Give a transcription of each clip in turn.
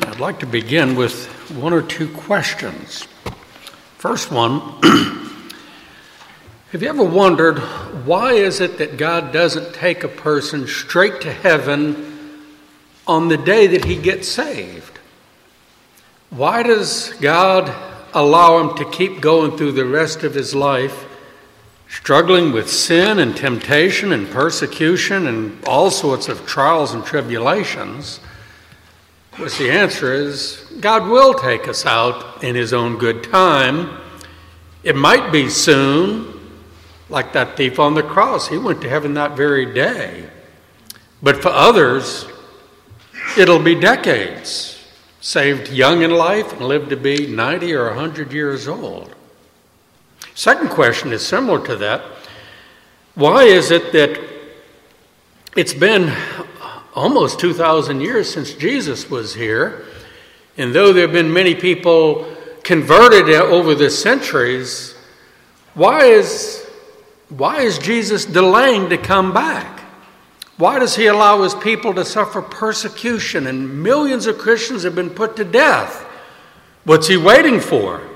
I'd like to begin with one or two questions. First one Have you ever wondered why is it that God doesn't take a person straight to heaven on the day that he gets saved? Why does God allow him to keep going through the rest of his life struggling with sin and temptation and persecution and all sorts of trials and tribulations, which the answer is God will take us out in His own good time. It might be soon, like that thief on the cross. He went to heaven that very day. But for others, it'll be decades. Saved young in life and lived to be 90 or 100 years old. Second question is similar to that. Why is it that it's been almost 2,000 years since Jesus was here, and though there have been many people converted over the centuries, why is, why is Jesus delaying to come back? Why does he allow his people to suffer persecution and millions of Christians have been put to death? What's he waiting for?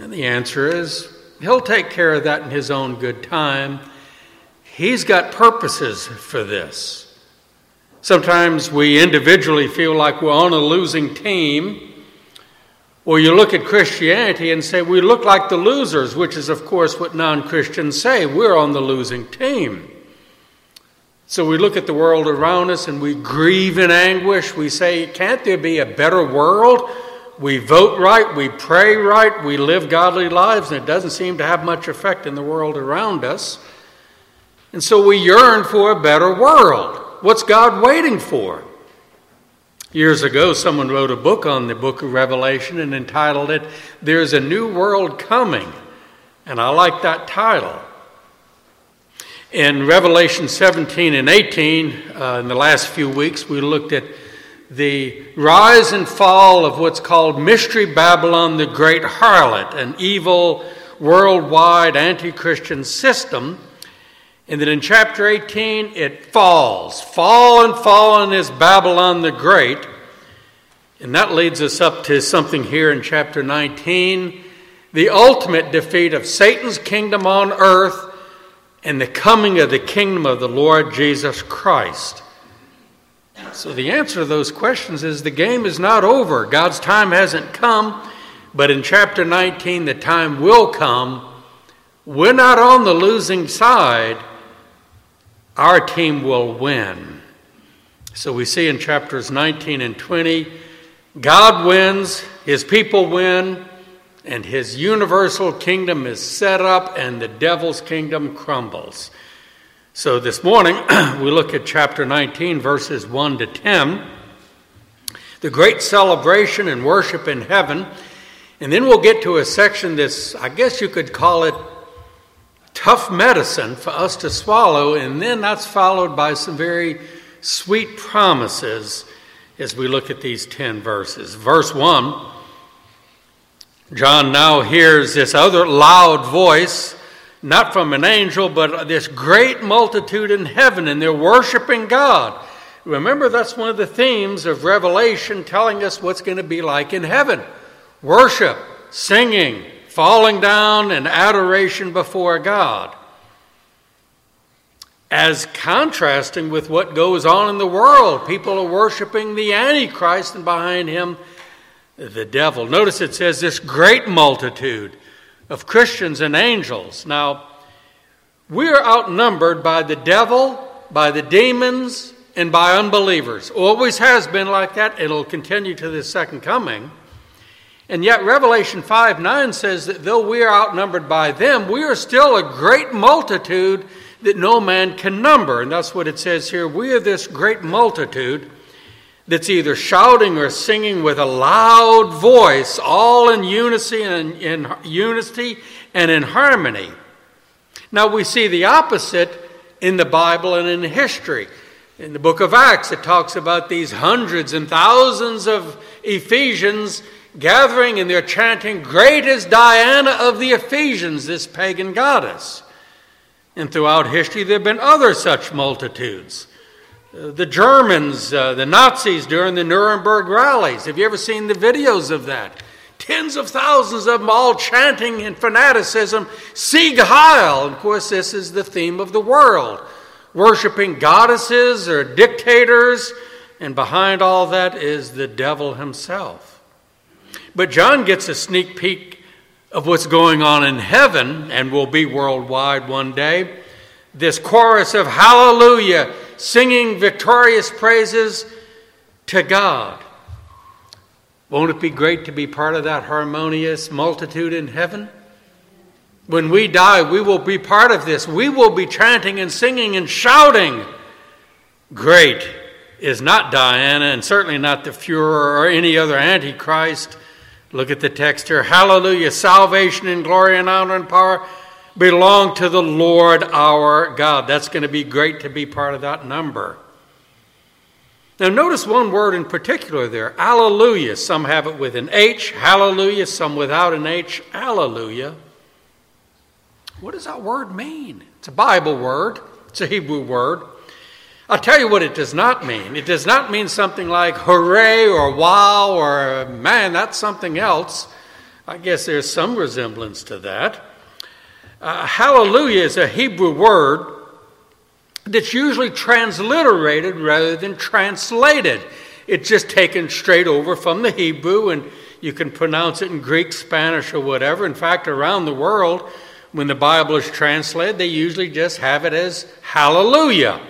And the answer is he'll take care of that in his own good time. He's got purposes for this. Sometimes we individually feel like we're on a losing team. Or you look at Christianity and say, we look like the losers, which is, of course, what non Christians say. We're on the losing team. So we look at the world around us and we grieve in anguish. We say, can't there be a better world? We vote right, we pray right, we live godly lives, and it doesn't seem to have much effect in the world around us. And so we yearn for a better world. What's God waiting for? Years ago, someone wrote a book on the book of Revelation and entitled it, There's a New World Coming. And I like that title. In Revelation 17 and 18, uh, in the last few weeks, we looked at the rise and fall of what's called Mystery Babylon, the great harlot, an evil worldwide anti Christian system. And that in chapter 18 it falls. Fallen, fallen is Babylon the Great. And that leads us up to something here in chapter 19 the ultimate defeat of Satan's kingdom on earth and the coming of the kingdom of the Lord Jesus Christ. So the answer to those questions is the game is not over. God's time hasn't come, but in chapter 19, the time will come. We're not on the losing side. Our team will win. So we see in chapters 19 and 20, God wins, his people win, and his universal kingdom is set up, and the devil's kingdom crumbles. So this morning, we look at chapter 19, verses 1 to 10, the great celebration and worship in heaven. And then we'll get to a section that's, I guess you could call it tough medicine for us to swallow. And then that's followed by some very sweet promises as we look at these 10 verses. Verse 1 John now hears this other loud voice not from an angel, but this great multitude in heaven, and they're worshiping God. Remember, that's one of the themes of Revelation telling us what's going to be like in heaven worship, singing, falling down, and adoration before God. As contrasting with what goes on in the world, people are worshiping the Antichrist, and behind him, the devil. Notice it says this great multitude of Christians and angels. Now, we are outnumbered by the devil, by the demons, and by unbelievers. Always has been like that. It'll continue to the second coming. And yet, Revelation 5 9 says that though we are outnumbered by them, we are still a great multitude that no man can number. And that's what it says here. We are this great multitude that's either shouting or singing with a loud voice, all in unity and in unity and in harmony. Now we see the opposite in the Bible and in history. In the book of Acts, it talks about these hundreds and thousands of Ephesians gathering and they're chanting, Great is Diana of the Ephesians, this pagan goddess. And throughout history, there have been other such multitudes. The Germans, uh, the Nazis during the Nuremberg rallies. Have you ever seen the videos of that? Tens of thousands of them all chanting in fanaticism, Sieg Heil. Of course, this is the theme of the world worshiping goddesses or dictators, and behind all that is the devil himself. But John gets a sneak peek of what's going on in heaven and will be worldwide one day. This chorus of hallelujah, singing victorious praises to God. Won't it be great to be part of that harmonious multitude in heaven? When we die, we will be part of this. We will be chanting and singing and shouting. Great is not Diana and certainly not the Fuhrer or any other Antichrist. Look at the text here. Hallelujah. Salvation and glory and honor and power belong to the Lord our God. That's going to be great to be part of that number. Now, notice one word in particular there Alleluia. Some have it with an H, hallelujah, some without an H, alleluia. What does that word mean? It's a Bible word, it's a Hebrew word. I'll tell you what it does not mean. It does not mean something like hooray or wow or man, that's something else. I guess there's some resemblance to that. Uh, hallelujah is a Hebrew word that's usually transliterated rather than translated. It's just taken straight over from the Hebrew, and you can pronounce it in Greek, Spanish, or whatever. In fact, around the world, when the Bible is translated, they usually just have it as hallelujah.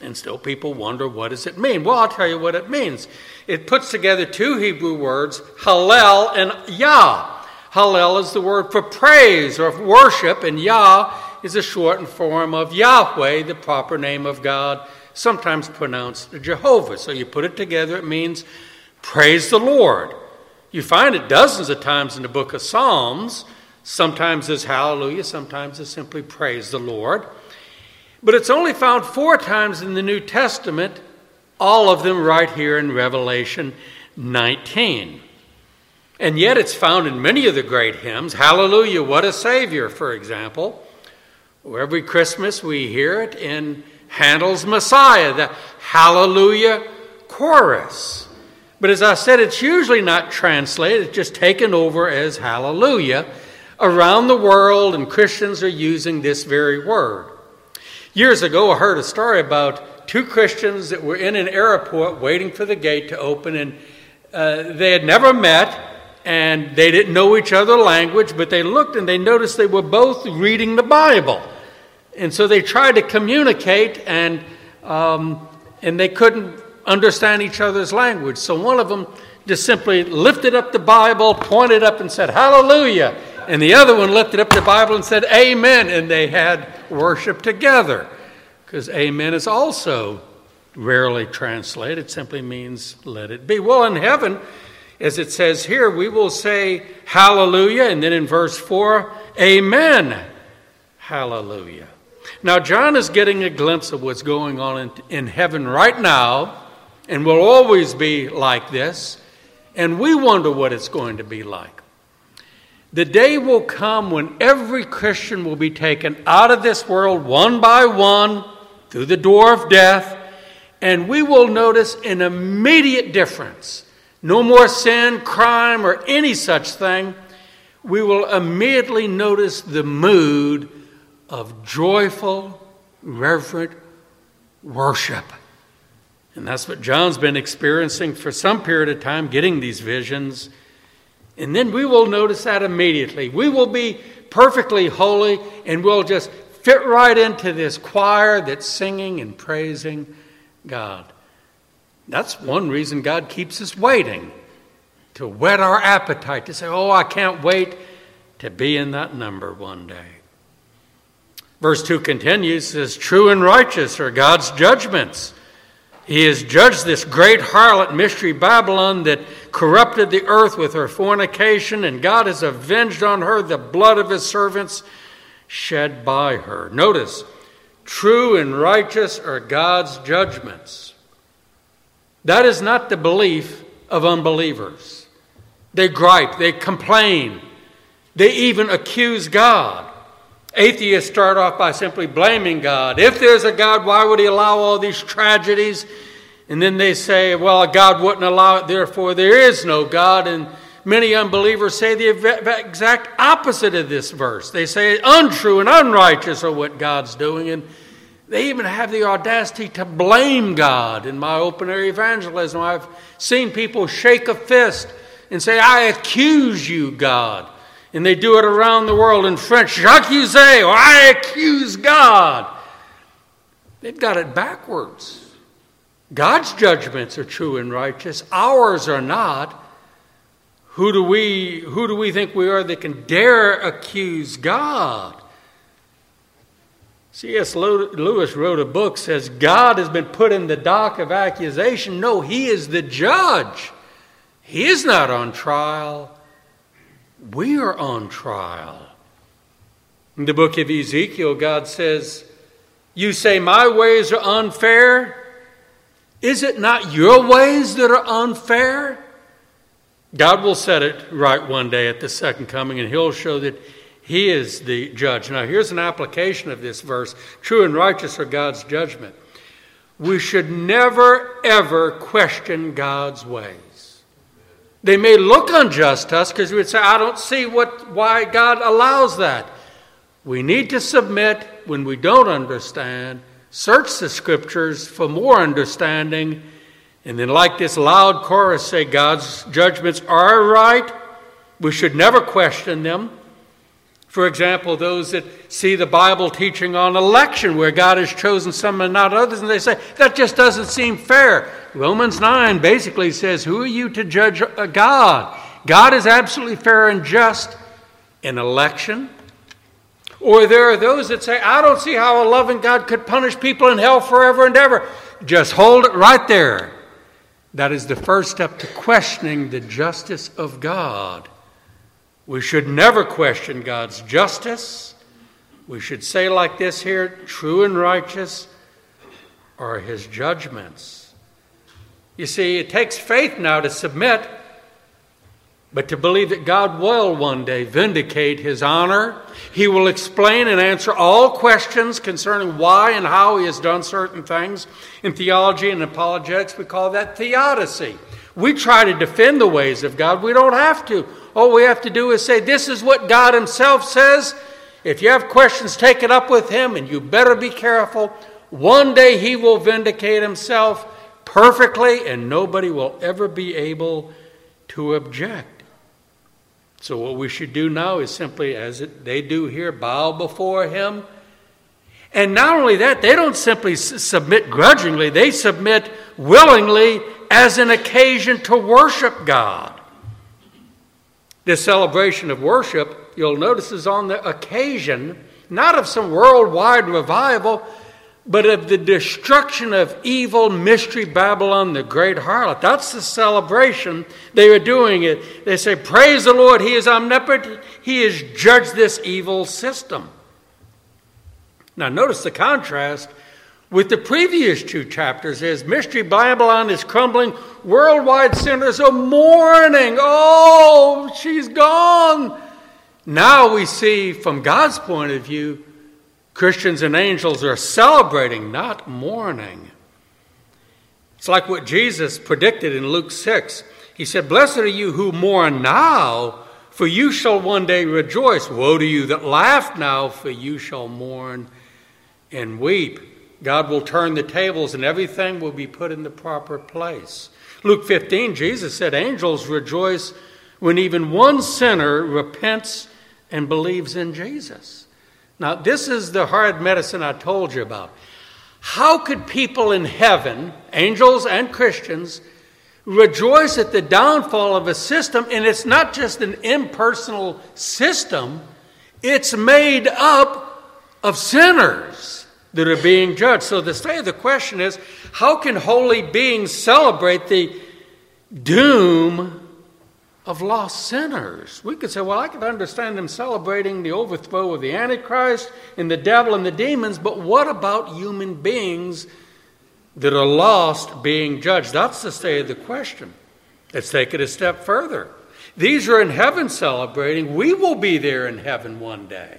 And still people wonder, what does it mean? Well, I'll tell you what it means. It puts together two Hebrew words, hallel and yah. Hallel is the word for praise or worship, and yah is a shortened form of Yahweh, the proper name of God, sometimes pronounced Jehovah. So you put it together, it means praise the Lord. You find it dozens of times in the book of Psalms. Sometimes it's hallelujah, sometimes it's simply praise the Lord. But it's only found four times in the New Testament, all of them right here in Revelation 19. And yet it's found in many of the great hymns. Hallelujah, what a Savior, for example. Every Christmas we hear it in Handel's Messiah, the Hallelujah chorus. But as I said, it's usually not translated, it's just taken over as Hallelujah around the world, and Christians are using this very word. Years ago, I heard a story about two Christians that were in an airport waiting for the gate to open, and uh, they had never met, and they didn't know each other's language, but they looked and they noticed they were both reading the Bible. And so they tried to communicate, and, um, and they couldn't understand each other's language. So one of them just simply lifted up the Bible, pointed up, and said, Hallelujah. And the other one lifted up the Bible and said, Amen. And they had worship together. Because Amen is also rarely translated, it simply means let it be. Well, in heaven, as it says here, we will say hallelujah, and then in verse 4, amen, hallelujah. Now, John is getting a glimpse of what's going on in, in heaven right now, and will always be like this, and we wonder what it's going to be like. The day will come when every Christian will be taken out of this world one by one through the door of death, and we will notice an immediate difference. No more sin, crime, or any such thing. We will immediately notice the mood of joyful, reverent worship. And that's what John's been experiencing for some period of time, getting these visions. And then we will notice that immediately. We will be perfectly holy and we'll just fit right into this choir that's singing and praising God. That's one reason God keeps us waiting to whet our appetite, to say, Oh, I can't wait to be in that number one day. Verse 2 continues says, True and righteous are God's judgments. He has judged this great harlot mystery Babylon that corrupted the earth with her fornication, and God has avenged on her the blood of his servants shed by her. Notice, true and righteous are God's judgments. That is not the belief of unbelievers. They gripe, they complain, they even accuse God. Atheists start off by simply blaming God. If there's a God, why would He allow all these tragedies? And then they say, well, God wouldn't allow it, therefore there is no God. And many unbelievers say the exact opposite of this verse. They say untrue and unrighteous are what God's doing. And they even have the audacity to blame God. In my open air evangelism, I've seen people shake a fist and say, I accuse you, God. And they do it around the world in French, j'accuse, or I accuse God. They've got it backwards. God's judgments are true and righteous, ours are not. Who do we, who do we think we are that can dare accuse God? C.S. Lewis wrote a book says God has been put in the dock of accusation. No, he is the judge. He is not on trial. We are on trial. In the book of Ezekiel, God says, You say my ways are unfair. Is it not your ways that are unfair? God will set it right one day at the second coming, and He'll show that He is the judge. Now, here's an application of this verse True and righteous are God's judgment. We should never, ever question God's ways. They may look unjust to us because we would say, I don't see what, why God allows that. We need to submit when we don't understand, search the scriptures for more understanding and then, like this loud chorus, say, God's judgments are right. We should never question them. For example, those that see the Bible teaching on election, where God has chosen some and not others, and they say, that just doesn't seem fair. Romans 9 basically says, Who are you to judge uh, God? God is absolutely fair and just in election. Or there are those that say, I don't see how a loving God could punish people in hell forever and ever. Just hold it right there. That is the first step to questioning the justice of God. We should never question God's justice. We should say, like this here, true and righteous are his judgments. You see, it takes faith now to submit, but to believe that God will one day vindicate his honor. He will explain and answer all questions concerning why and how he has done certain things. In theology and apologetics, we call that theodicy. We try to defend the ways of God. We don't have to. All we have to do is say, This is what God Himself says. If you have questions, take it up with Him, and you better be careful. One day He will vindicate Himself perfectly, and nobody will ever be able to object. So, what we should do now is simply, as they do here, bow before Him and not only that, they don't simply submit grudgingly, they submit willingly as an occasion to worship God. This celebration of worship, you'll notice, is on the occasion not of some worldwide revival, but of the destruction of evil mystery Babylon, the great harlot. That's the celebration they are doing it. They say, Praise the Lord, He is omnipotent, He has judged this evil system. Now, notice the contrast with the previous two chapters as Mystery Babylon is crumbling, worldwide sinners are mourning. Oh, she's gone. Now we see from God's point of view, Christians and angels are celebrating, not mourning. It's like what Jesus predicted in Luke 6. He said, Blessed are you who mourn now, for you shall one day rejoice. Woe to you that laugh now, for you shall mourn and weep. God will turn the tables and everything will be put in the proper place. Luke 15, Jesus said, Angels rejoice when even one sinner repents and believes in Jesus. Now, this is the hard medicine I told you about. How could people in heaven, angels and Christians, rejoice at the downfall of a system? And it's not just an impersonal system, it's made up of sinners that are being judged. So the state of the question is how can holy beings celebrate the doom of lost sinners? We could say, well, I could understand them celebrating the overthrow of the Antichrist and the devil and the demons, but what about human beings that are lost being judged? That's the state of the question. Let's take it a step further. These are in heaven celebrating. We will be there in heaven one day.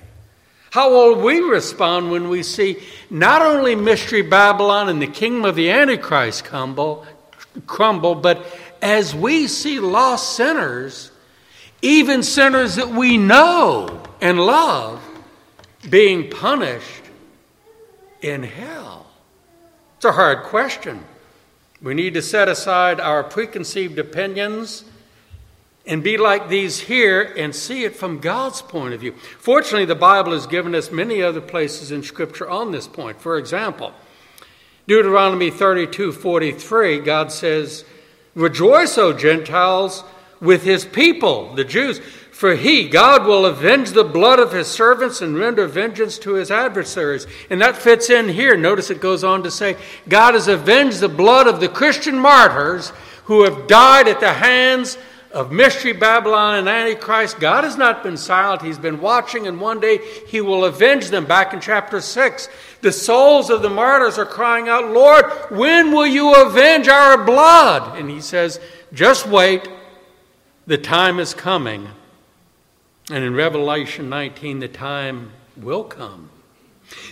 How will we respond when we see not only Mystery Babylon and the kingdom of the Antichrist crumble, crumble but as we see lost sinners, even sinners that we know and love, being punished in hell? It's a hard question. We need to set aside our preconceived opinions and be like these here and see it from God's point of view. Fortunately, the Bible has given us many other places in Scripture on this point. For example, Deuteronomy 32 43, God says, Rejoice, O Gentiles, with his people, the Jews, for he, God, will avenge the blood of his servants and render vengeance to his adversaries. And that fits in here. Notice it goes on to say, God has avenged the blood of the Christian martyrs who have died at the hands of Mystery Babylon and Antichrist, God has not been silent. He's been watching, and one day He will avenge them. Back in chapter 6, the souls of the martyrs are crying out, Lord, when will you avenge our blood? And He says, Just wait, the time is coming. And in Revelation 19, the time will come.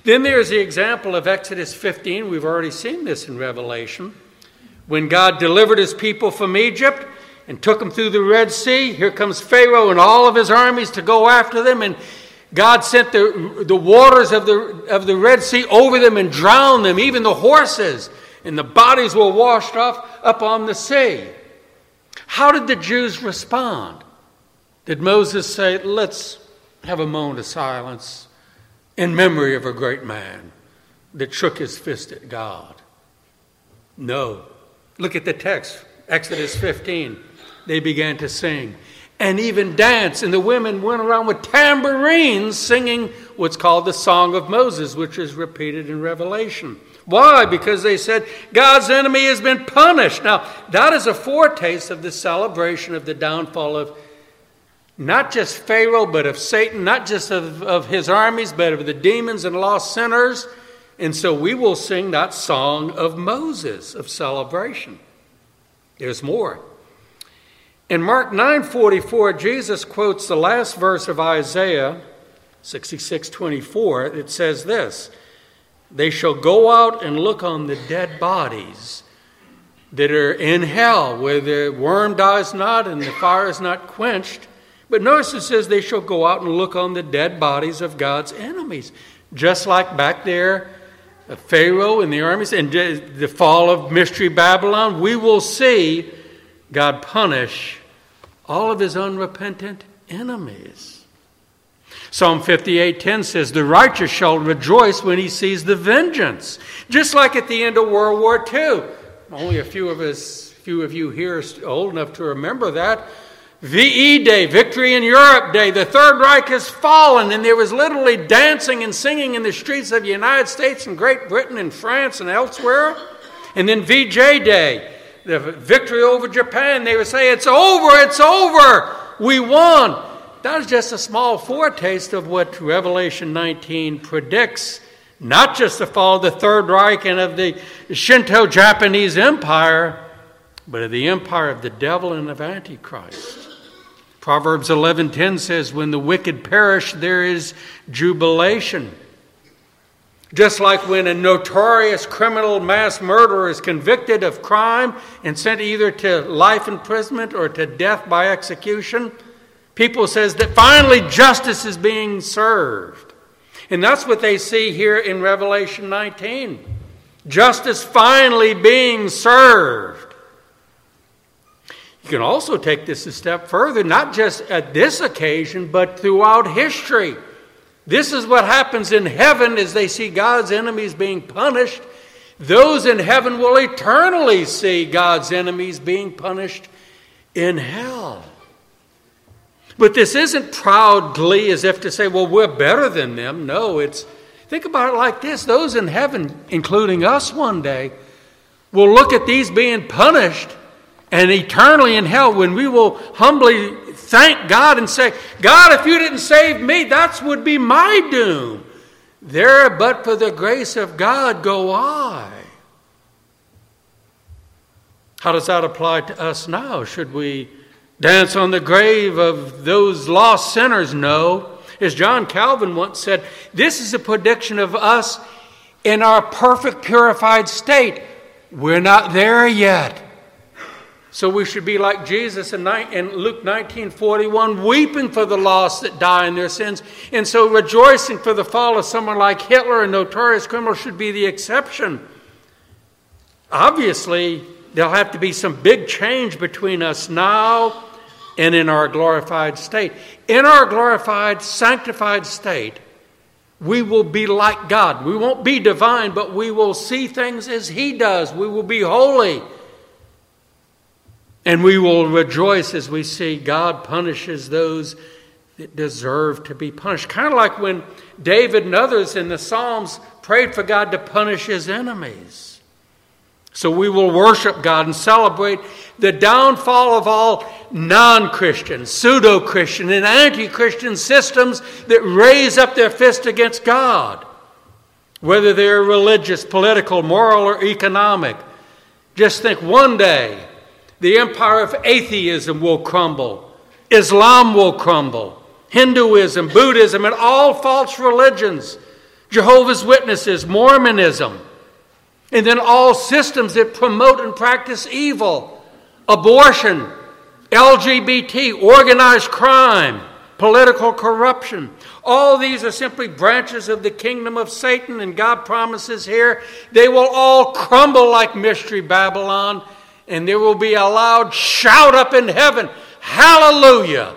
Then there's the example of Exodus 15. We've already seen this in Revelation. When God delivered his people from Egypt, and took them through the Red Sea. Here comes Pharaoh and all of his armies to go after them. And God sent the, the waters of the, of the Red Sea over them and drowned them, even the horses. And the bodies were washed off up on the sea. How did the Jews respond? Did Moses say, Let's have a moment of silence in memory of a great man that shook his fist at God? No. Look at the text, Exodus 15 they began to sing and even dance. And the women went around with tambourines singing what's called the Song of Moses, which is repeated in Revelation. Why? Because they said God's enemy has been punished. Now, that is a foretaste of the celebration of the downfall of not just Pharaoh, but of Satan, not just of, of his armies, but of the demons and lost sinners. And so we will sing that song of Moses, of celebration. There's more. In Mark 9:44, Jesus quotes the last verse of Isaiah 66:24. It says this: "They shall go out and look on the dead bodies that are in hell, where the worm dies not and the fire is not quenched." But notice it says they shall go out and look on the dead bodies of God's enemies, just like back there uh, Pharaoh and the armies and the fall of Mystery Babylon, we will see God punish all of his unrepentant enemies. Psalm 58:10 says, "The righteous shall rejoice when he sees the vengeance." Just like at the end of World War II. Only a few of us, few of you here are old enough to remember that. VE Day, Victory in Europe Day, the Third Reich has fallen, and there was literally dancing and singing in the streets of the United States and Great Britain and France and elsewhere. And then VJ Day, the victory over Japan, they would say, It's over, it's over, we won. That is just a small foretaste of what Revelation 19 predicts not just the fall of the Third Reich and of the Shinto Japanese Empire, but of the empire of the devil and of Antichrist. Proverbs 11:10 says, "When the wicked perish, there is jubilation." Just like when a notorious criminal mass murderer is convicted of crime and sent either to life imprisonment or to death by execution, people says that finally justice is being served. And that's what they see here in Revelation 19. Justice finally being served. You can also take this a step further, not just at this occasion, but throughout history. This is what happens in heaven as they see God's enemies being punished. Those in heaven will eternally see God's enemies being punished in hell. But this isn't proud glee as if to say, well, we're better than them. No, it's think about it like this those in heaven, including us one day, will look at these being punished and eternally in hell when we will humbly thank God and say, God, if you didn't save me, that would be my doom. There, but for the grace of God, go I. How does that apply to us now? Should we dance on the grave of those lost sinners? No. As John Calvin once said, this is a prediction of us in our perfect purified state. We're not there yet. So we should be like Jesus in, Luke 19:41, weeping for the lost that die in their sins. And so rejoicing for the fall of someone like Hitler, a notorious criminal, should be the exception. Obviously, there'll have to be some big change between us now and in our glorified state. In our glorified, sanctified state, we will be like God. We won't be divine, but we will see things as He does. We will be holy. And we will rejoice as we see God punishes those that deserve to be punished. Kind of like when David and others in the Psalms prayed for God to punish his enemies. So we will worship God and celebrate the downfall of all non Christian, pseudo Christian, and anti Christian systems that raise up their fist against God, whether they're religious, political, moral, or economic. Just think one day the empire of atheism will crumble, Islam will crumble, Hinduism, Buddhism, and all false religions, Jehovah's Witnesses, Mormonism, and then all systems that promote and practice evil, abortion, LGBT, organized crime, political corruption. All these are simply branches of the kingdom of Satan, and God promises here they will all crumble like Mystery Babylon and there will be a loud shout up in heaven Hallelujah!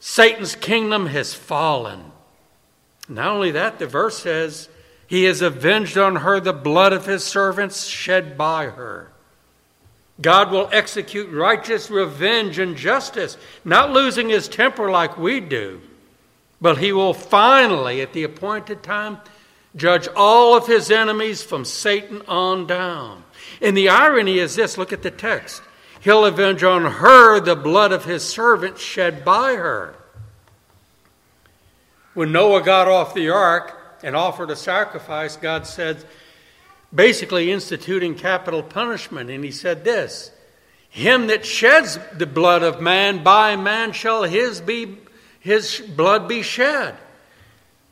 Satan's kingdom has fallen. Not only that, the verse says, He has avenged on her the blood of His servants shed by her. God will execute righteous revenge and justice, not losing His temper like we do, but He will finally, at the appointed time, judge all of His enemies from Satan on down. And the irony is this look at the text. He'll avenge on her the blood of his servant shed by her. When Noah got off the ark and offered a sacrifice, God said, basically instituting capital punishment. And he said this Him that sheds the blood of man, by man shall his, be, his blood be shed.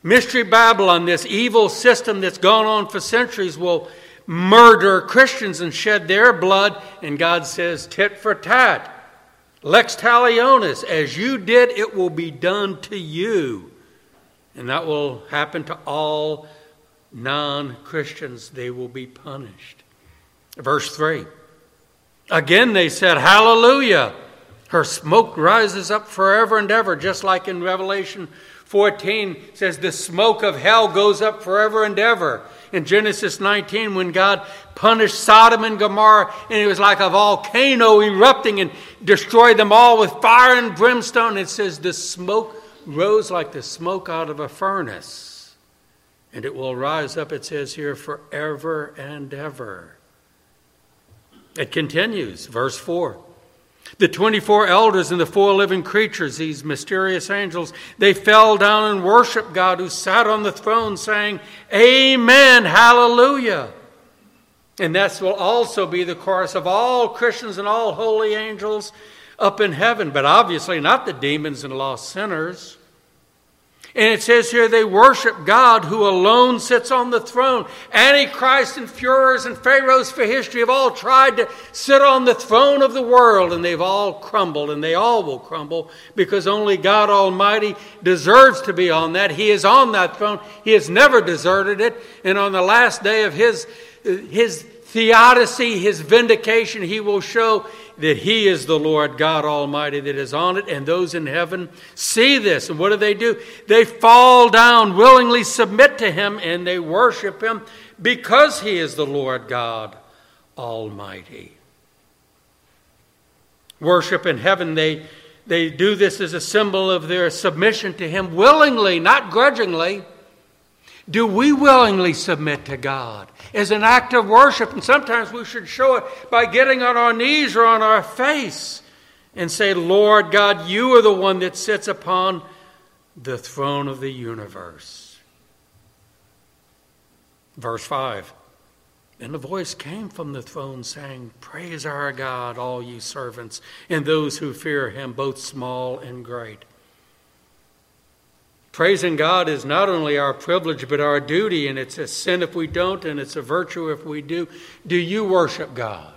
Mystery Babylon, this evil system that's gone on for centuries, will murder Christians and shed their blood. And God says, tit for tat. Lex talionis, as you did, it will be done to you. And that will happen to all non Christians. They will be punished. Verse 3. Again they said, Hallelujah. Her smoke rises up forever and ever, just like in Revelation 14 says, The smoke of hell goes up forever and ever in Genesis 19 when God punished Sodom and Gomorrah, and it was like a volcano erupting and destroyed them all with fire and brimstone. It says the smoke rose like the smoke out of a furnace, and it will rise up, it says here, forever and ever. It continues, verse 4. The 24 elders and the four living creatures, these mysterious angels, they fell down and worshiped God who sat on the throne, saying, Amen, hallelujah. And that will also be the chorus of all Christians and all holy angels up in heaven, but obviously not the demons and lost sinners. And it says here they worship God who alone sits on the throne. Antichrist and Fuhrers and Pharaohs for history have all tried to sit on the throne of the world and they've all crumbled and they all will crumble because only God Almighty deserves to be on that. He is on that throne. He has never deserted it. And on the last day of his, his theodicy, his vindication, he will show that He is the Lord God Almighty that is on it, and those in heaven see this. And what do they do? They fall down, willingly submit to Him, and they worship Him because He is the Lord God Almighty. Worship in heaven, they, they do this as a symbol of their submission to Him willingly, not grudgingly. Do we willingly submit to God as an act of worship? And sometimes we should show it by getting on our knees or on our face and say, Lord God, you are the one that sits upon the throne of the universe. Verse 5 And the voice came from the throne saying, Praise our God, all you servants, and those who fear him, both small and great. Praising God is not only our privilege, but our duty, and it's a sin if we don't, and it's a virtue if we do. Do you worship God?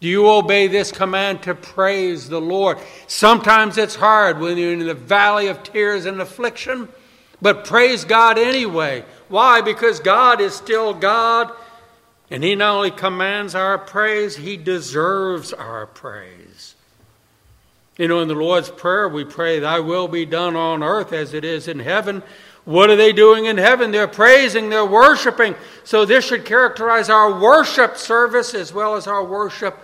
Do you obey this command to praise the Lord? Sometimes it's hard when you're in the valley of tears and affliction, but praise God anyway. Why? Because God is still God, and He not only commands our praise, He deserves our praise. You know, in the Lord's Prayer, we pray, Thy will be done on earth as it is in heaven. What are they doing in heaven? They're praising, they're worshiping. So this should characterize our worship service as well as our worship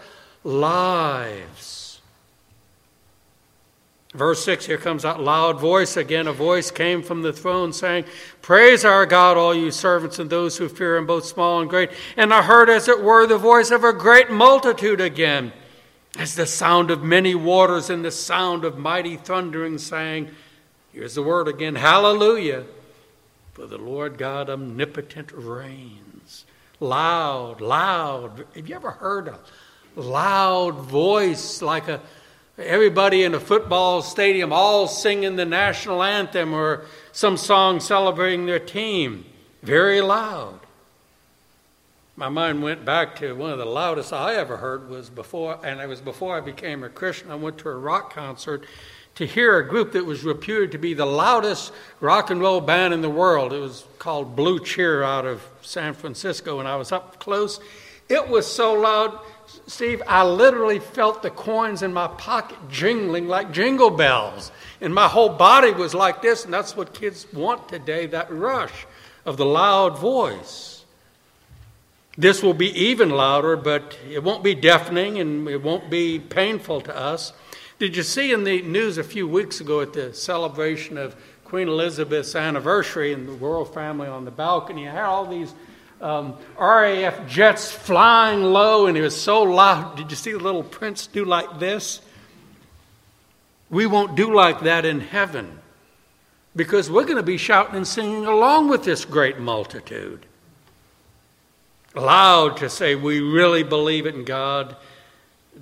lives. Verse 6 here comes that loud voice again. A voice came from the throne saying, Praise our God, all you servants and those who fear him, both small and great. And I heard, as it were, the voice of a great multitude again as the sound of many waters and the sound of mighty thundering, saying, Here's the word again, Hallelujah, for the Lord God omnipotent reigns. Loud, loud. Have you ever heard a loud voice like a everybody in a football stadium all singing the national anthem or some song celebrating their team? Very loud my mind went back to one of the loudest I ever heard was before, and it was before I became a Christian. I went to a rock concert to hear a group that was reputed to be the loudest rock and roll band in the world. It was called Blue Cheer out of San Francisco, and I was up close. It was so loud, Steve, I literally felt the coins in my pocket jingling like jingle bells. And my whole body was like this, and that's what kids want today that rush of the loud voice. This will be even louder, but it won't be deafening and it won't be painful to us. Did you see in the news a few weeks ago at the celebration of Queen Elizabeth's anniversary and the royal family on the balcony? had all these um, RAF jets flying low, and it was so loud. Did you see the little prince do like this? We won't do like that in heaven because we're going to be shouting and singing along with this great multitude loud to say we really believe it and God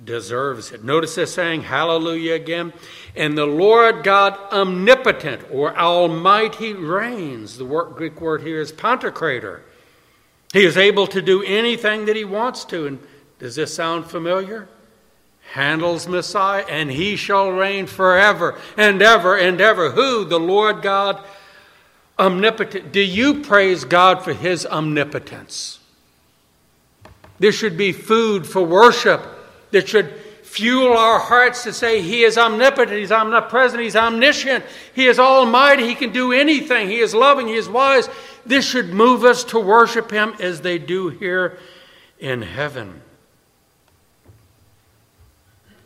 deserves it. Notice this saying, Hallelujah again. And the Lord God omnipotent or almighty reigns. The Greek word here is pantocrator. He is able to do anything that he wants to. And does this sound familiar? Handel's Messiah, and he shall reign forever and ever and ever. Who? The Lord God omnipotent. Do you praise God for his omnipotence? This should be food for worship that should fuel our hearts to say, He is omnipotent, He's omnipresent, He's omniscient, He is almighty, He can do anything, He is loving, He is wise. This should move us to worship Him as they do here in heaven.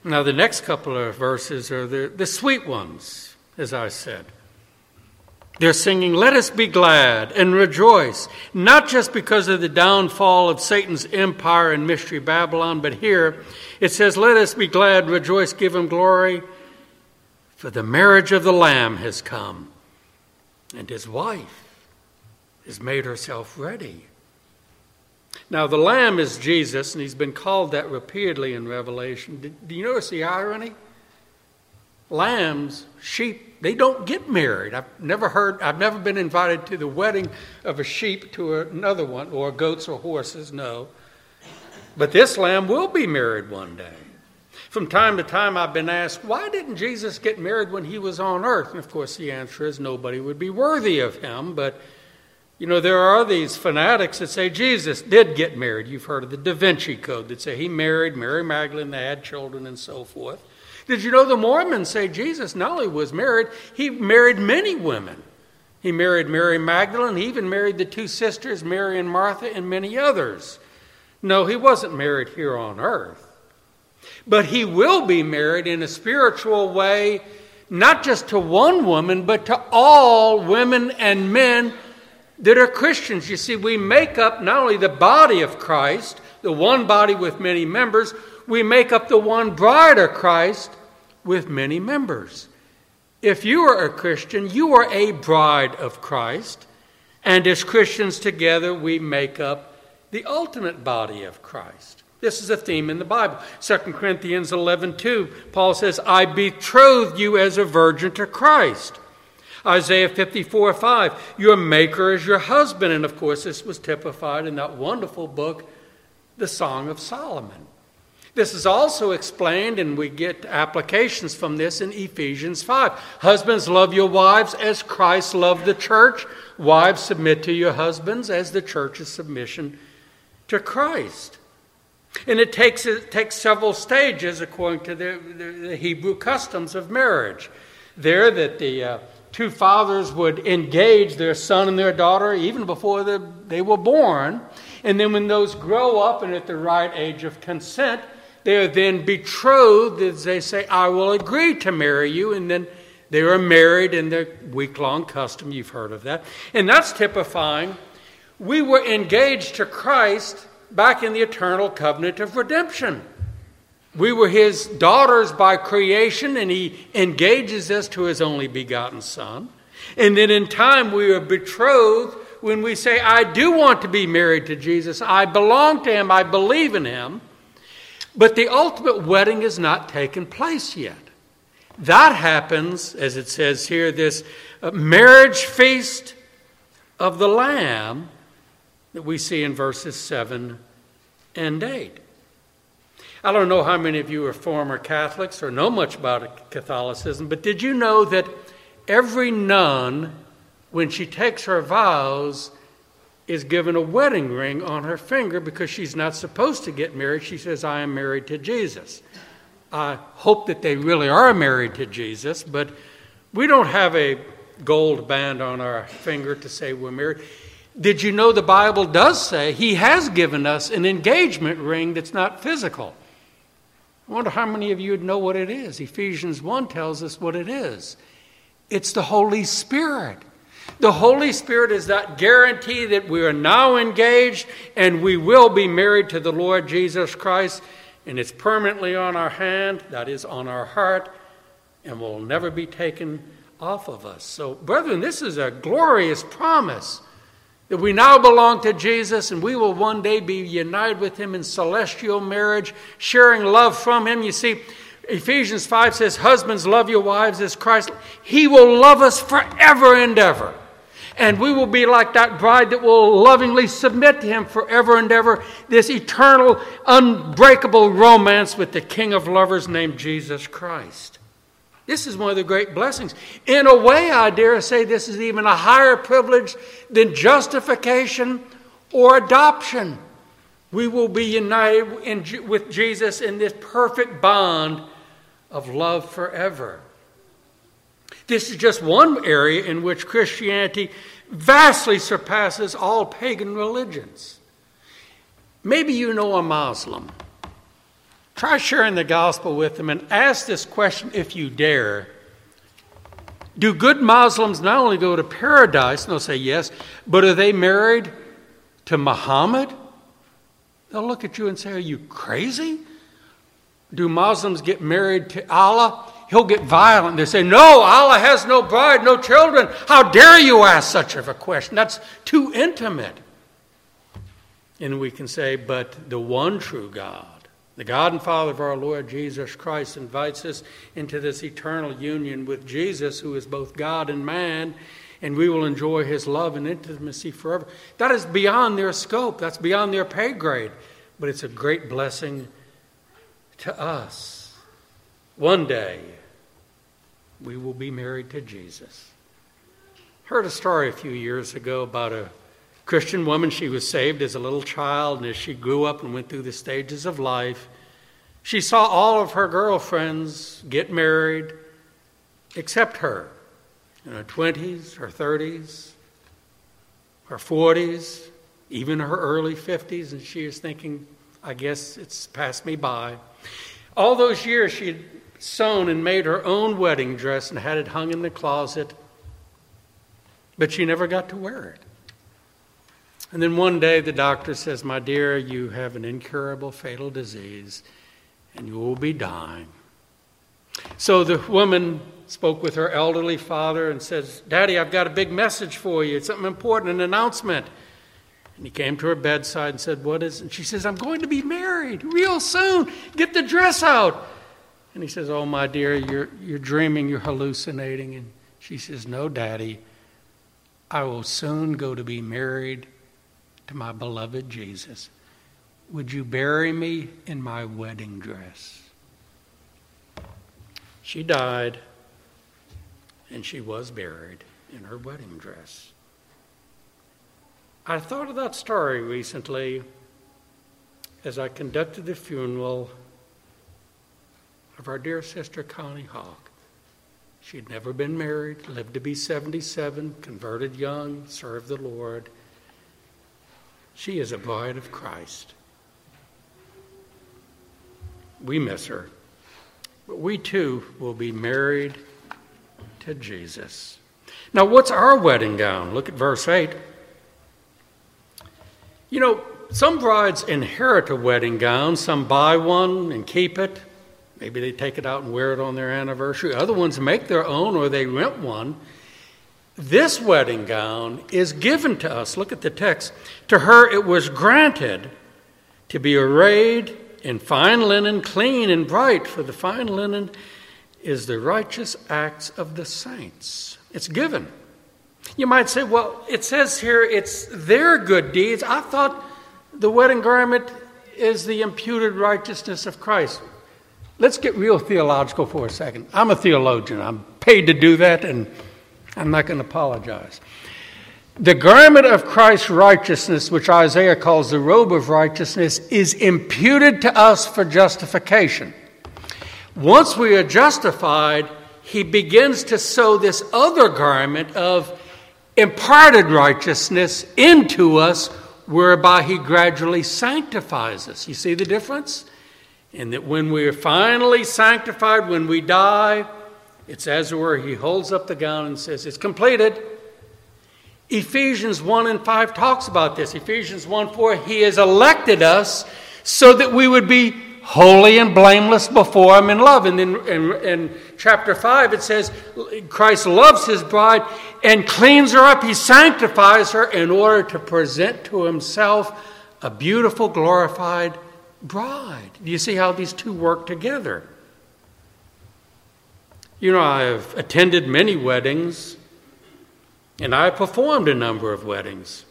Now, the next couple of verses are the, the sweet ones, as I said. They're singing, Let us be glad and rejoice, not just because of the downfall of Satan's empire and mystery Babylon, but here it says, Let us be glad, rejoice, give him glory, for the marriage of the Lamb has come, and his wife has made herself ready. Now, the Lamb is Jesus, and he's been called that repeatedly in Revelation. Do you notice the irony? Lambs, sheep, they don't get married. I've never heard, I've never been invited to the wedding of a sheep to another one, or goats or horses, no. But this lamb will be married one day. From time to time, I've been asked, why didn't Jesus get married when he was on earth? And of course, the answer is nobody would be worthy of him. But, you know, there are these fanatics that say Jesus did get married. You've heard of the Da Vinci Code that say he married Mary Magdalene, they had children, and so forth. Did you know the Mormons say Jesus not only was married, he married many women. He married Mary Magdalene, he even married the two sisters, Mary and Martha, and many others. No, he wasn't married here on earth. But he will be married in a spiritual way, not just to one woman, but to all women and men that are Christians. You see, we make up not only the body of Christ, the one body with many members, we make up the one bride of Christ with many members. If you are a Christian, you are a bride of Christ, and as Christians together, we make up the ultimate body of Christ. This is a theme in the Bible. 2 Corinthians 11 2, Paul says, I betrothed you as a virgin to Christ. Isaiah 54 5, your maker is your husband. And of course, this was typified in that wonderful book, The Song of Solomon. This is also explained, and we get applications from this in Ephesians 5. Husbands, love your wives as Christ loved the church. Wives, submit to your husbands as the church's submission to Christ. And it takes, it takes several stages according to the, the, the Hebrew customs of marriage. There, that the uh, two fathers would engage their son and their daughter even before the, they were born. And then, when those grow up and at the right age of consent, they are then betrothed as they say, I will agree to marry you. And then they are married in their week long custom. You've heard of that. And that's typifying. We were engaged to Christ back in the eternal covenant of redemption. We were his daughters by creation, and he engages us to his only begotten Son. And then in time, we are betrothed when we say, I do want to be married to Jesus. I belong to him. I believe in him. But the ultimate wedding has not taken place yet. That happens, as it says here, this uh, marriage feast of the Lamb that we see in verses 7 and 8. I don't know how many of you are former Catholics or know much about Catholicism, but did you know that every nun, when she takes her vows, is given a wedding ring on her finger because she's not supposed to get married. She says, I am married to Jesus. I hope that they really are married to Jesus, but we don't have a gold band on our finger to say we're married. Did you know the Bible does say He has given us an engagement ring that's not physical? I wonder how many of you would know what it is. Ephesians 1 tells us what it is it's the Holy Spirit. The Holy Spirit is that guarantee that we are now engaged and we will be married to the Lord Jesus Christ, and it's permanently on our hand, that is, on our heart, and will never be taken off of us. So, brethren, this is a glorious promise that we now belong to Jesus and we will one day be united with Him in celestial marriage, sharing love from Him. You see, Ephesians 5 says, Husbands, love your wives as Christ. He will love us forever and ever. And we will be like that bride that will lovingly submit to him forever and ever. This eternal, unbreakable romance with the King of lovers named Jesus Christ. This is one of the great blessings. In a way, I dare say this is even a higher privilege than justification or adoption. We will be united in, with Jesus in this perfect bond of love forever. This is just one area in which Christianity vastly surpasses all pagan religions. Maybe you know a Muslim. Try sharing the gospel with them and ask this question if you dare. Do good Muslims not only go to paradise, and they'll say yes, but are they married to Muhammad? They'll look at you and say, Are you crazy? Do Muslims get married to Allah? He'll get violent. They say, No, Allah has no bride, no children. How dare you ask such of a question? That's too intimate. And we can say, But the one true God, the God and Father of our Lord Jesus Christ, invites us into this eternal union with Jesus, who is both God and man, and we will enjoy his love and intimacy forever. That is beyond their scope, that's beyond their pay grade, but it's a great blessing to us. One day, we will be married to Jesus. Heard a story a few years ago about a Christian woman. She was saved as a little child, and as she grew up and went through the stages of life, she saw all of her girlfriends get married except her in her 20s, her 30s, her 40s, even her early 50s, and she was thinking, I guess it's passed me by. All those years she sewn and made her own wedding dress and had it hung in the closet, but she never got to wear it. And then one day the doctor says, My dear, you have an incurable fatal disease and you will be dying. So the woman spoke with her elderly father and says, Daddy, I've got a big message for you. It's something important, an announcement. And he came to her bedside and said, What is it? And she says, I'm going to be married real soon. Get the dress out. And he says, Oh, my dear, you're, you're dreaming, you're hallucinating. And She says, No, Daddy, I will soon go to be married to my beloved Jesus. Would you bury me in my wedding dress? She died, and she was buried in her wedding dress. I thought of that story recently as I conducted the funeral of our dear sister Connie Hawk. She had never been married, lived to be 77, converted young, served the Lord. She is a bride of Christ. We miss her. But we too will be married to Jesus. Now, what's our wedding gown? Look at verse 8. You know, some brides inherit a wedding gown, some buy one and keep it. Maybe they take it out and wear it on their anniversary. Other ones make their own or they rent one. This wedding gown is given to us. Look at the text. To her it was granted to be arrayed in fine linen, clean and bright, for the fine linen is the righteous acts of the saints. It's given. You might say, well, it says here it's their good deeds. I thought the wedding garment is the imputed righteousness of Christ. Let's get real theological for a second. I'm a theologian, I'm paid to do that, and I'm not going to apologize. The garment of Christ's righteousness, which Isaiah calls the robe of righteousness, is imputed to us for justification. Once we are justified, he begins to sew this other garment of imparted righteousness into us, whereby he gradually sanctifies us. You see the difference? And that when we are finally sanctified, when we die, it's as it were, he holds up the gown and says, It's completed. Ephesians 1 and 5 talks about this. Ephesians 1 4, He has elected us so that we would be holy and blameless before Him in love. And then in, in, chapter 5, it says Christ loves His bride and cleans her up. He sanctifies her in order to present to Himself a beautiful, glorified bride. Do you see how these two work together? You know, I've attended many weddings and I performed a number of weddings.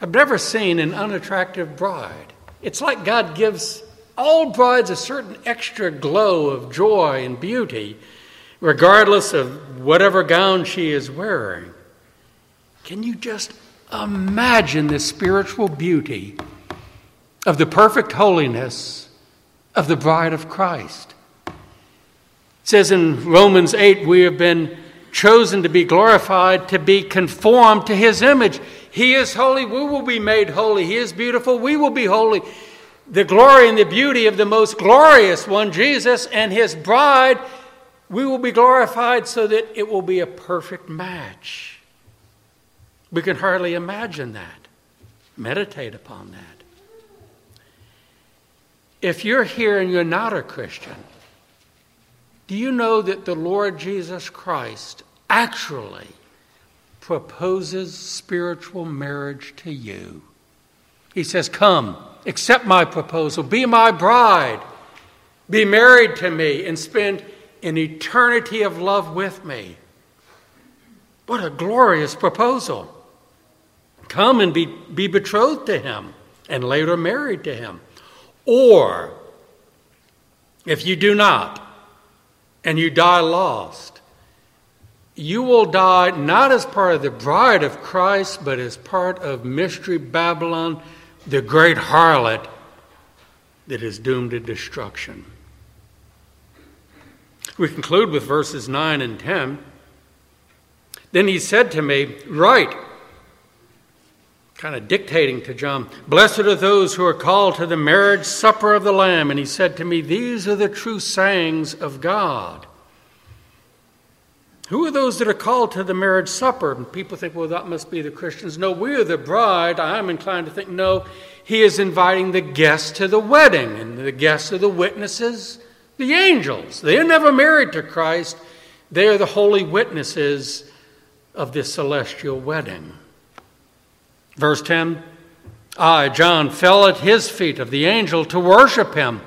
I've never seen an unattractive bride. It's like God gives all brides a certain extra glow of joy and beauty, regardless of whatever gown she is wearing. Can you just imagine the spiritual beauty of the perfect holiness of the bride of Christ? It says in Romans 8, we have been chosen to be glorified, to be conformed to his image. He is holy, we will be made holy. He is beautiful, we will be holy. The glory and the beauty of the most glorious one, Jesus, and his bride, we will be glorified so that it will be a perfect match. We can hardly imagine that. Meditate upon that. If you're here and you're not a Christian, do you know that the Lord Jesus Christ actually proposes spiritual marriage to you? He says, Come, accept my proposal, be my bride, be married to me, and spend an eternity of love with me. What a glorious proposal! Come and be, be betrothed to him and later married to him. Or, if you do not, and you die lost, you will die not as part of the bride of Christ, but as part of Mystery Babylon, the great harlot that is doomed to destruction. We conclude with verses 9 and 10. Then he said to me, Write kind of dictating to John, Blessed are those who are called to the marriage supper of the Lamb. And he said to me, These are the true sayings of God. Who are those that are called to the marriage supper? And people think, well, that must be the Christians. No, we are the bride. I'm inclined to think, no, he is inviting the guests to the wedding, and the guests are the witnesses, the angels. They are never married to Christ, they are the holy witnesses of this celestial wedding. Verse 10 I, John, fell at his feet of the angel to worship him.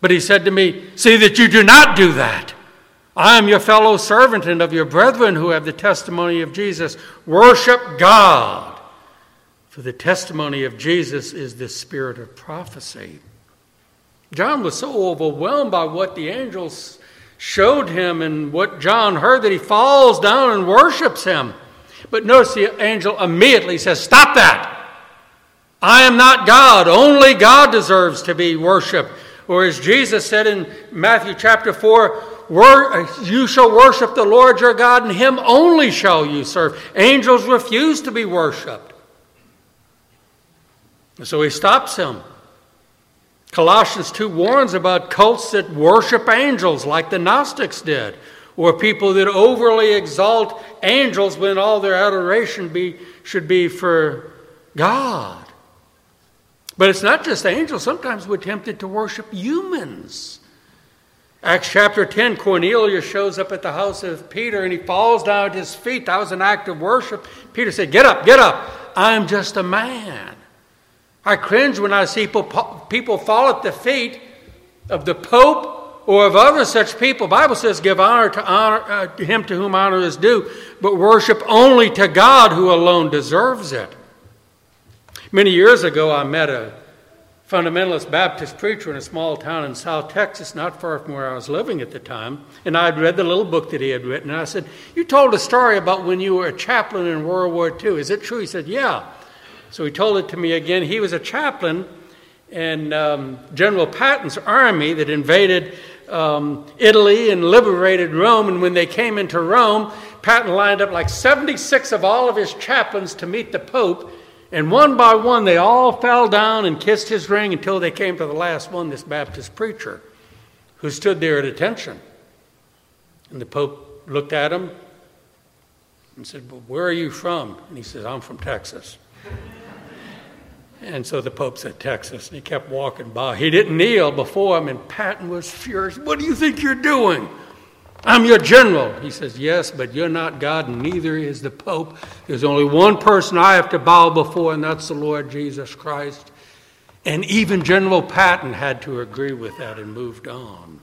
But he said to me, See that you do not do that. I am your fellow servant and of your brethren who have the testimony of Jesus. Worship God. For the testimony of Jesus is the spirit of prophecy. John was so overwhelmed by what the angels showed him and what John heard that he falls down and worships him. But notice the angel immediately says, Stop that! I am not God. Only God deserves to be worshiped. Or as Jesus said in Matthew chapter 4, you shall worship the Lord your God, and him only shall you serve. Angels refuse to be worshiped. So he stops him. Colossians 2 warns about cults that worship angels like the Gnostics did, or people that overly exalt angels when all their adoration be, should be for God. But it's not just angels. Sometimes we're tempted to worship humans. Acts chapter 10, Cornelius shows up at the house of Peter and he falls down at his feet. That was an act of worship. Peter said, Get up, get up. I'm just a man. I cringe when I see people fall at the feet of the Pope or of other such people. Bible says, "Give honor to honor uh, to him to whom honor is due, but worship only to God who alone deserves it." Many years ago, I met a fundamentalist Baptist preacher in a small town in South Texas, not far from where I was living at the time, and I had read the little book that he had written. And I said, "You told a story about when you were a chaplain in World War II. Is it true?" He said, "Yeah." So he told it to me again. He was a chaplain in um, General Patton's army that invaded um, Italy and liberated Rome. And when they came into Rome, Patton lined up like 76 of all of his chaplains to meet the Pope. And one by one, they all fell down and kissed his ring until they came to the last one, this Baptist preacher, who stood there at attention. And the Pope looked at him and said, Well, where are you from? And he says, I'm from Texas. And so the Pope said, Texas, and he kept walking by. He didn't kneel before him, and Patton was furious. What do you think you're doing? I'm your general. He says, Yes, but you're not God, and neither is the Pope. There's only one person I have to bow before, and that's the Lord Jesus Christ. And even General Patton had to agree with that and moved on.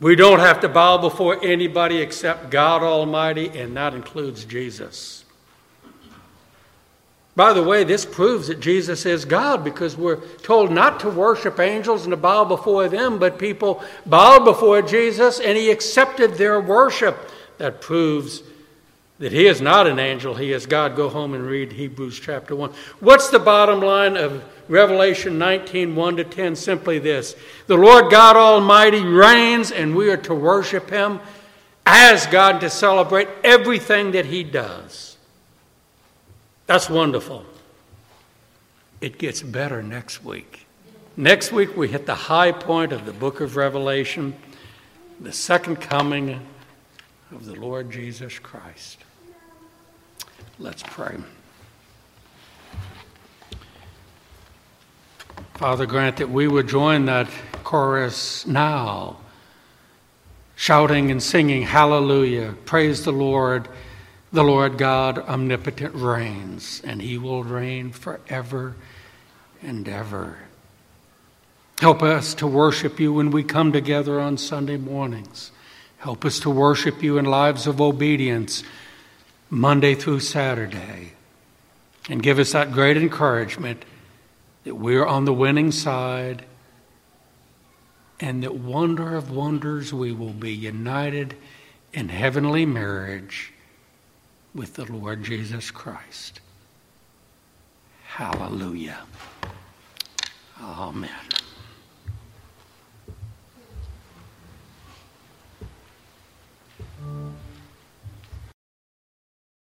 We don't have to bow before anybody except God Almighty, and that includes Jesus. By the way, this proves that Jesus is God because we're told not to worship angels and to bow before them, but people bowed before Jesus and he accepted their worship. That proves that he is not an angel, he is God. Go home and read Hebrews chapter 1. What's the bottom line of Revelation 19 1 to 10? Simply this The Lord God Almighty reigns, and we are to worship him as God to celebrate everything that he does. That's wonderful. It gets better next week. Next week, we hit the high point of the book of Revelation, the second coming of the Lord Jesus Christ. Let's pray. Father, grant that we would join that chorus now, shouting and singing, Hallelujah, praise the Lord. The Lord God omnipotent reigns, and he will reign forever and ever. Help us to worship you when we come together on Sunday mornings. Help us to worship you in lives of obedience Monday through Saturday. And give us that great encouragement that we're on the winning side and that wonder of wonders we will be united in heavenly marriage with the Lord Jesus Christ. Hallelujah. Amen.